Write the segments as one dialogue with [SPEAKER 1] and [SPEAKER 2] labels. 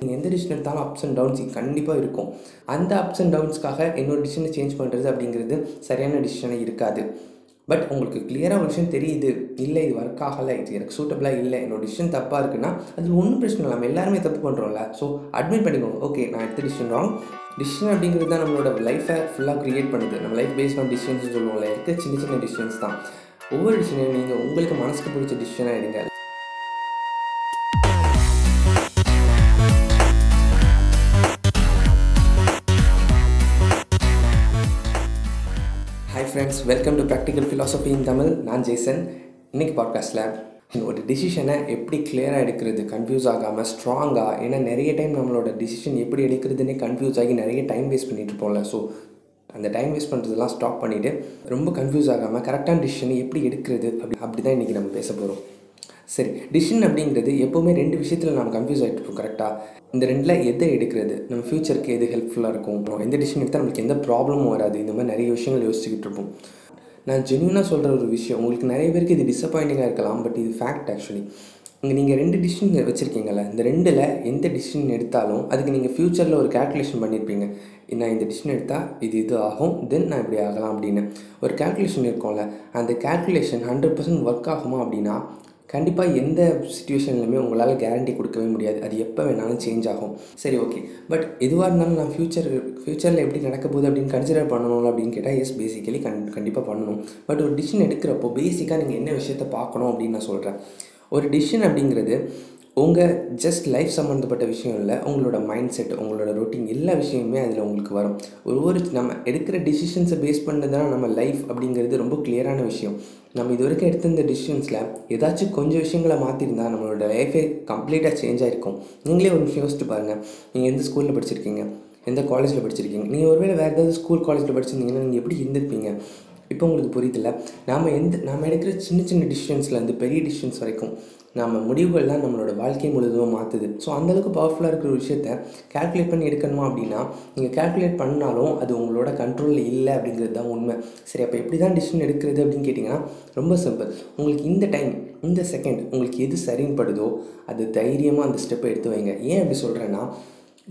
[SPEAKER 1] நீங்கள் எந்த டிசிஷன் எடுத்தாலும் அப்ஸ் அண்ட் டவுன்ஸ் கண்டிப்பாக இருக்கும். அந்த அப்ஸ் அண்ட் டவுன்ஸ்க்காக என்னோட டிசிஷனை சேஞ்ச் பண்ணுறது அப்படிங்கிறது சரியான டிசிஷனே இருக்காது. பட் உங்களுக்கு கிளியராக ஒரு விஷயம் தெரியுது. இல்லை இது ஒர்க் ஆகலை இது எனக்கு சூட்டபிளாக இல்லை என்னோட டிசிஷன் தப்பாக இருக்குன்னா அதில் ஒன்றும் பிரச்சனை இல்லை. நம்ம எல்லாருமே தப்பு பண்ணுறோம்ல ஸோ அட்மிட் பண்ணிக்கோங்க. ஓகே நான் எடுத்த டிசிஷன் ராங் டிசிஷன் அப்படிங்கிறது தான் நம்மளோட லைஃப்பை ஃபுல்லாக க்ரியேட் பண்ணுது. நம்ம லைஃப் பேஸ்ட் ஆன் டிசிஷன்ஸ் சொல்லுவோம்ல. இருக்க சின்ன சின்ன டிசிஷன்ஸ் தான். ஒவ்வொரு டிசிஷனையும் நீங்கள் உங்களுக்கு மனசுக்கு பிடிச்ச டிசிஷனாக எடுங்க. Hi friends welcome to practical philosophy in Tamil நான் ஜேசன். இன்னைக்கு பாட்காஸ்ட்டில் ஒரு டிசிஷனை எப்படி கிளியராக எடுக்கிறது கன்ஃபியூஸ் ஆகாமல் ஸ்ட்ராங்காக ஏன்னா நிறைய டைம் நம்மளோட டிசிஷன் எப்படி எடுக்கிறதுனே கன்ஃபியூஸ் ஆகி நிறைய டைம் வேஸ்ட் பண்ணிட்டு இருப்போம்ல. ஸோ அந்த டைம் வேஸ்ட் பண்ணுறதெல்லாம் ஸ்டாப் பண்ணிவிட்டு ரொம்ப கன்ஃபியூஸ் ஆகாமல் கரெக்டான டிசிஷனை எப்படி எடுக்கிறது அப்படி அப்படி தான் இன்றைக்கி நம்ம பேச போகிறோம் சரி டிசிஷன் அப்படிங்கிறது எப்போவுமே ரெண்டு விஷயத்தில் நம்ம கன்ஃபியூஸ் ஆகிட்டு இருக்கோம் கரெக்டாக இந்த ரெண்டில் எதை எடுக்கிறது? நம்ம ஃப்யூச்சருக்கு எது ஹெல்ப்ஃபுல்லாக இருக்கும்? எந்த டிசிஷன் எடுத்தால் நம்மளுக்கு எந்த ப்ராப்ளமும் வராது? இந்த மாதிரி நிறைய விஷயங்கள் யோசிச்சுக்கிட்டு இருப்போம். நான் ஜென்யூனாக சொல்கிற ஒரு விஷயம் உங்களுக்கு நிறைய பேருக்கு இது டிசப்பாயிண்டிங்காக இருக்கலாம் பட் இது ஃபேக்ட் ஆக்சுவலி இங்கே நீங்கள் ரெண்டு டிசிஷன் வச்சுருக்கீங்கல்ல இந்த ரெண்டில் எந்த டிசிஷன் எடுத்தாலும் அதுக்கு நீங்கள் ஃப்யூச்சரில் ஒரு கேல்குலேஷன் பண்ணியிருப்பீங்க நான் இந்த டிசிஷன் எடுத்தால் இது இது ஆகும் தென் நான் இப்படி ஆகலாம் அப்படின்னு. ஒரு கேல்குலேஷன் இருக்கும்ல அந்த கேல்குலேஷன் ஹண்ட்ரட் பர்சன்ட் ஒர்க் ஆகுமா அப்படின்னா கண்டிப்பாக எந்த சுச்சுவேஷன்லையுமே உங்களால் கேரண்டி கொடுக்கவே முடியாது. அது எப்போ வேணாலும் சேஞ்ச் ஆகும். சரி ஓகே பட் எதுவாக இருந்தாலும் நான் ஃப்யூச்சர் ஃப்யூச்சரில் எப்படி நடக்க போகுது அப்படின்னு கன்சிடர் பண்ணணும் அப்படின்னு கேட்டால் எஸ் பேசிக்கலி கண் கண்டிப்பாக பண்ணணும். பட் ஒரு டிசிஷன் எடுக்கிறப்போ பேசிக்காக நீங்கள் என்ன விஷயத்த பார்க்கணும் அப்படின்னு நான் சொல்கிறேன் ஒரு டிசிஷன் அப்படிங்கிறது உங்கள் ஜஸ்ட் லைஃப் சம்மந்தப்பட்ட விஷயம் இல்லை உங்களோட மைண்ட் செட் உங்களோட ரொட்டீன் எல்லா விஷயமுமே அதில் உங்களுக்கு வரும். ஒரு ஒரு நம்ம எடுக்கிற டிசிஷன்ஸை பேஸ் பண்ணது தான் நம்ம லைஃப் அப்படிங்கிறது ரொம்ப கிளியரான விஷயம். நம்ம இது வரைக்கும் எடுத்திருந்த டிசிஷன்ஸில் ஏதாச்சும் கொஞ்சம் விஷயங்களை மாற்றிருந்தா நம்மளோட லைஃபே கம்ப்ளீட்டாக சேஞ்ச் ஆகிருக்கும் நீங்களே ஒரு விஷயம் யோசிச்சு பாருங்கள் நீங்கள் எந்த ஸ்கூலில் படிச்சிருக்கீங்க? எந்த காலேஜில் படிச்சிருக்கீங்க? நீங்கள் ஒருவேளை வேறு ஏதாவது ஸ்கூல் காலேஜில் படிச்சிருந்தீங்கன்னா நீங்கள் எப்படி இருந்திருப்பீங்க? இப்போ உங்களுக்கு புரியுதுல்ல? நாம் எந்த நாம் எடுக்கிற சின்ன சின்ன டிசிஷன்ஸ்லேருந்து பெரிய டிசிஷன்ஸ் வரைக்கும் நம்ம முடிவுகள்லாம் நம்மளோட வாழ்க்கை முழுதும் மாற்றுது ஸோ அந்தளவுக்கு பவர்ஃபுல்லாக இருக்கிற விஷயத்த கேல்குலேட் பண்ணி எடுக்கணுமா அப்படின்னா நீங்கள் கேல்குலேட் பண்ணாலும் அது உங்களோட கண்ட்ரோலில் இல்லை அப்படிங்கிறது தான் உண்மை. சரி அப்போ எப்படி தான் டிசிஷன் எடுக்கிறது அப்படின்னு கேட்டிங்கன்னா ரொம்ப சிம்பிள் உங்களுக்கு இந்த டைம் இந்த செகண்ட் உங்களுக்கு எது சரின்னு படுதோ அது தைரியமாக அந்த ஸ்டெப்பை எடுத்து வைங்க. ஏன் அப்படி சொல்கிறேன்னா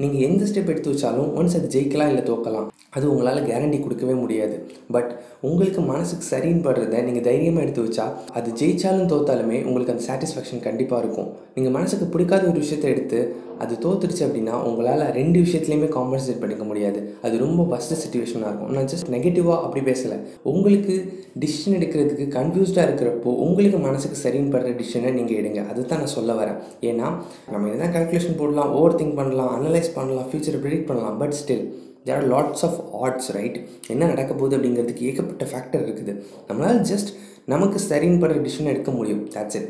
[SPEAKER 1] நீங்கள் எந்த ஸ்டெப் எடுத்து வச்சாலும் ஒன்ஸ் அது ஜெயிக்கலாம் இல்லை தோக்கலாம் அது உங்களால் கேரண்டி கொடுக்கவே முடியாது. பட் உங்களுக்கு மனசுக்கு சரின்னு படுறத நீங்கள் தைரியமாக எடுத்து வச்சா அது ஜெயிச்சாலும் தோத்தாலுமே உங்களுக்கு அந்த சாட்டிஸ்ஃபேக்ஷன் கண்டிப்பாக இருக்கும். நீங்கள் மனசுக்கு பிடிக்காத ஒரு விஷயத்தை எடுத்து அது தோத்துடுச்சு அப்படின்னா உங்களால் ரெண்டு விஷயத்துலையுமே காம்பன்சேட் பண்ணிக்க முடியாது. அது ரொம்ப ஃபஸ்ட்டு சுச்சுவேஷனாக இருக்கும். நான் ஜஸ்ட் நெகட்டிவாக அப்படி பேசலை. உங்களுக்கு டிசிஷன் எடுக்கிறதுக்கு கன்ஃபியூஸ்டாக இருக்கிறப்போ உங்களுக்கு மனசுக்கு சரின்னு படுற டிசிஷனை நீங்கள் எடுங்க. அதுதான் நான் சொல்ல வரேன். ஏன்னா நம்ம என்ன கால்குலேஷன் போடலாம் ஓவர் திங்க் பண்ணலாம் அனலைஸ் பண்ணலாம் ஃபியூச்சரை ப்ரிடிக் பண்ணலாம் but still there are lots of odds right என்ன நடக்க போகுது அப்படிங்கிறதுக்கு ஏகப்பட்ட ஃபேக்டர் இருக்குது. நம்மளால் ஜஸ்ட் நமக்கு சரின்னு படுற டிசிஷன் எடுக்க முடியும். தட்ஸ் இட்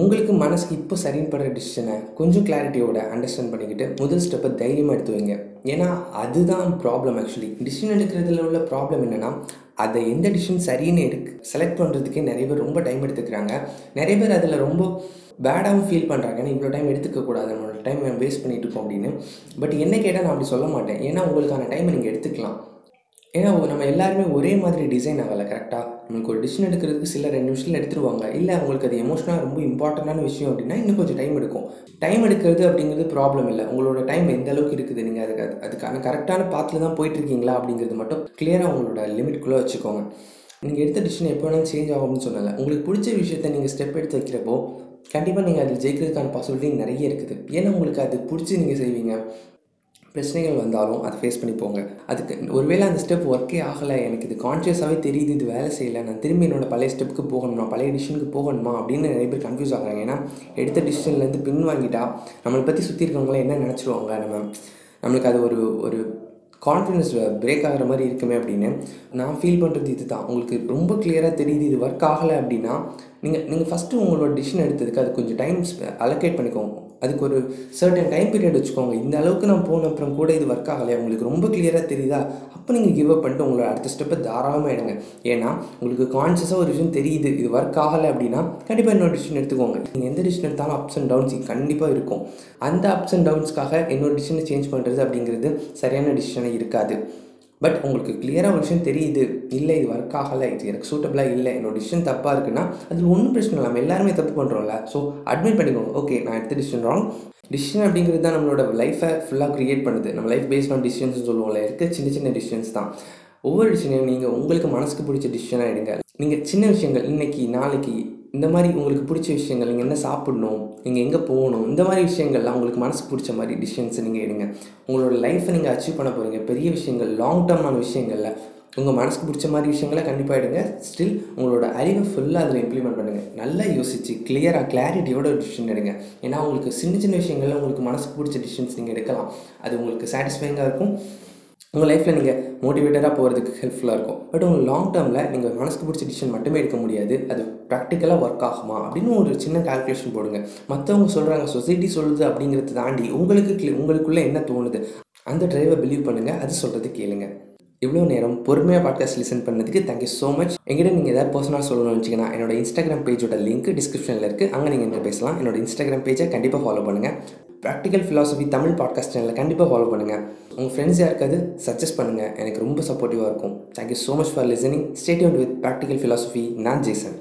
[SPEAKER 1] உங்களுக்கு மனசுக்கு இப்போ சரின்னு படுற டிசிஷனை கொஞ்சம் கிளாரிட்டியோட அண்டர்ஸ்டாண்ட் பண்ணிக்கிட்டு முதல் ஸ்டெப்பை தைரியமாக எடுத்து வைங்க. ஏன்னா அதுதான் ப்ராப்ளம் ஆக்சுவலி டிசிஷன் எடுக்கிறதுல உள்ள ப்ராப்ளம் என்னென்னா அதை எந்த டிசிஷன் சரின்னு எடுக்க செலக்ட் பண்ணுறதுக்கே நிறைய பேர் ரொம்ப டைம் எடுத்துக்கிறாங்க. நிறைய பேர் அதில் ரொம்ப பேடாகவும் ஃபீல் பண்ணுறாங்க ஏன்னா இவ்வளோ டைம் எடுத்துக்கக்கூடாது. நம்மளோட டைம் வேஸ்ட் பண்ணிட்டு இருக்கோம் அப்படின்னு. பட் என்ன கேட்டால் நான் அப்படி சொல்ல மாட்டேன். ஏன்னா உங்களுக்கான டைமை நீங்கள் எடுத்துக்கலாம். ஏன்னா நம்ம எல்லாருமே ஒரே மாதிரி டிசைன் ஆகலை கரெக்டாக நம்மளுக்கு ஒரு டிசிஷன் எடுக்கிறதுக்கு சில ரெண்டு நிமிஷத்தில் எடுத்துருவாங்க. இல்லை அவங்களுக்கு அது எமோஷனாக ரொம்ப இம்பார்ட்டண்டான விஷயம் அப்படின்னா இன்னும் கொஞ்சம் டைம் எடுக்கும். டைம் எடுக்கிறது அப்படிங்கிறது ப்ராப்ளம் இல்லை. உங்களோட டைம் எந்த அளவுக்கு இருக்குது? நீங்கள் அதுக்கு அதுக்கான கரெக்டான பாத்தில் தான் போயிட்டுருக்கீங்களா அப்படிங்கிறது மட்டும் கிளியராக உங்களோட லிமிட்குள்ளே வச்சுக்கோங்க. நீங்கள் எடுத்த டிசிஷன் எப்போ வேணாலும் சேஞ்ச் ஆகும்னு சொன்னல உங்களுக்கு பிடிச்ச விஷயத்த நீங்கள் ஸ்டெப் எடுத்து வைக்கிறப்போ கண்டிப்பாக நீங்கள் அதில் ஜெயிக்கிறதுக்கான பாசிபிலிட்டி நிறைய இருக்குது. ஏன்னா உங்களுக்கு அது பிடிச்சி நீங்கள் செய்வீங்க. பிரச்சனைகள் வந்தாலும் அதை ஃபேஸ் பண்ணி போங்க. அதுக்கு ஒருவேளை அந்த ஸ்டெப் ஒர்க்கே ஆகலை எனக்கு இது கான்ஷியஸாகவே தெரியுது இது வேலை செய்யலை நான் திரும்பி என்னோடய பழைய ஸ்டெப்புக்கு போகணுமா பழைய டிசிஷனுக்கு போகணுமா அப்படின்னு நிறைய பேர் கன்ஃபியூஸ் ஆகிறாங்க. ஏன்னா எடுத்த டிசிஷன்லேருந்து பின் வாங்கிட்டா நம்மளை பற்றி சுற்றி இருக்கவங்கள என்ன நினச்சிருவாங்க? நம்ம நம்மளுக்கு அது ஒரு ஒரு கான்ஃபிடன்ஸ் பிரேக் ஆகிற மாதிரி இருக்குமே அப்படின்னு நான் ஃபீல் பண்ணுறது இது தான் உங்களுக்கு ரொம்ப கிளியராக தெரியுது இது ஒர்க் ஆகலை அப்படின்னா நீங்கள் நீங்கள் ஃபஸ்ட்டு உங்களோட டிசிஷன் எடுத்ததுக்கு அது கொஞ்சம் டைம் அலோகேட் பண்ணிக்கோங்க. அதுக்கு ஒரு சர்டன் டைம் பீரியட் வச்சுக்கோங்க. இந்த அளவுக்கு நான் போன அப்புறம் கூட இது ஒர்க் ஆகலையா? உங்களுக்கு ரொம்ப கிளியராக தெரியுதா? அப்போ நீங்கள் கிவ் அப் பண்ணிட்டு உங்களோட அடுத்த ஸ்டெப்பை தாராளமாக எடுங்க. ஏன்னா உங்களுக்கு கான்ஷியஸாக ஒரு விஷயம் தெரியுது. இது ஒர்க் ஆகலை அப்படின்னா கண்டிப்பாக இன்னொரு டிசிஷன் எடுத்துக்கோங்க. நீங்கள் எந்த டிசிஷன் எடுத்தாலும் அப்ஸ் அண்ட் டவுன்ஸ் கண்டிப்பாக இருக்கும். அந்த அப்ஸ் அண்ட் டவுன்ஸ்க்காக என்னோட டிசிஷனை சேஞ்ச் பண்ணுறது அப்படிங்கிறது சரியான டிசிஷனாக இருக்காது. பட் உங்களுக்கு கிளியராக ஒரு விஷயம் தெரியுது. இல்லை இது ஒர்க் ஆகலை இது எனக்கு சூட்டபிளாக இல்லை என்னோட டிசிஷன் தப்பாக இருக்குன்னா அதில் ஒன்றும் பிரச்சனை இல்லை. நம்ம எல்லாருமே தப்பு பண்ணுறோம்ல ஸோ அட்மிட் பண்ணிக்கோங்க. ஓகே நான் எடுத்த டிசிஷன் ராங் டிசிஷன் அப்படிங்கிறது தான் நம்மளோட லைஃப்பை ஃபுல்லாக க்ரியேட் பண்ணுது. நம்ம லைஃப் பேஸ்ட் ஆன் டிசிஷன்ஸ் சொல்லுவோம்ல. இருக்க சின்ன சின்ன டிசிஷன்ஸ் தான். ஒவ்வொரு டிசிஷனையும் நீங்கள் உங்களுக்கு மனசுக்கு பிடிச்ச டிசிஷனாக எடுங்க. நீங்கள் சின்ன விஷயங்கள் இன்றைக்கி நாளைக்கு இந்த மாதிரி உங்களுக்கு பிடிச்ச விஷயங்கள் நீங்கள் என்ன சாப்பிடணும் நீங்கள் எங்கே போகணும் இந்த மாதிரி விஷயங்கள்லாம் உங்களுக்கு மனசு பிடிச்ச மாதிரி டிசிஷன்ஸை நீங்கள் எடுங்க. உங்களோட லைஃப்பை நீங்கள் அச்சீவ் பண்ண போகிறீங்க பெரிய விஷயங்கள் லாங் டேர்மான விஷயங்களில் உங்கள் மனசுக்கு பிடிச்ச மாதிரி விஷயங்களை கண்டிப்பாக எடுங்க. ஸ்டில் உங்களோட அறிவை ஃபுல்லாக அதில் இம்ப்ளிமெண்ட் பண்ணுங்கள் நல்லா யோசிச்சு கிளியராக கிளாரிட்டியோட ஒரு டிசிஷன் எடுங்க. ஏன்னா உங்களுக்கு சின்ன சின்ன விஷயங்களில் உங்களுக்கு மனசுக்கு பிடிச்ச டிசிஷன்ஸ் நீங்கள் எடுக்கலாம். அது உங்களுக்கு சாட்டிஸ்ஃபைங்காக இருக்கும். உங்கள் லைஃப்பில் நீங்கள் மோட்டிவேட்டடாக போகிறதுக்கு ஹெல்ப்ஃபுல்லாக இருக்கும். பட் உங்கள் லாங் டேர்மில் நீங்கள் மனசுக்கு பிடிச்ச டிசிஷன் மட்டுமே எடுக்க முடியாது. அது ப்ராக்டிக்கலாக ஒர்க் ஆகுமா? அப்படின்னு ஒரு சின்ன கால்குலேஷன் போடுங்க. மற்றவங்க சொல்கிறாங்க சொசைட்டி சொல்லுது அப்படிங்கிறத தாண்டி உங்களுக்கு உங்களுக்குள்ளே என்ன தோணுது? அந்த டிரைவை பிலீவ் பண்ணுங்கள் அது சொல்கிறது கேளுங்கள் இவ்வளோ நேரம் பொறுமையாக பாட்காஸ்ட் லிசன் பண்ணதுக்கு தேங்க்யூ ஸோ மச் எங்கிட்ட நீங்கள் ஏதாவது பர்சனலாக சொல்லணும்னு வச்சிங்கன்னா என்னோட இன்ஸ்டாகிராம் பேஜோட லிங்க் டிஸ்கிரிப்ஷனில் இருக்குது அங்கே நீங்கள் எங்கே பேசலாம். என்னோட இன்ஸ்டாகிராம் பேஜை கண்டிப்பாக ஃபாலோ பண்ணுங்கள் ப்ராக்டிக்கல் ஃபிலாசபி தமிழ் பாட்காஸ்ட் சேனலில் கண்டிப்பாக ஃபாலோ பண்ணுங்கள் உங்கள் ஃப்ரெண்ட்ஸ் யாருக்காவது சஜஸ்ட் பண்ணுங்கள் எனக்கு ரொம்ப சப்போர்ட்டிவாக இருக்கும். Thank you so much for listening stay tuned with practical philosophy நான் ஜேசன்.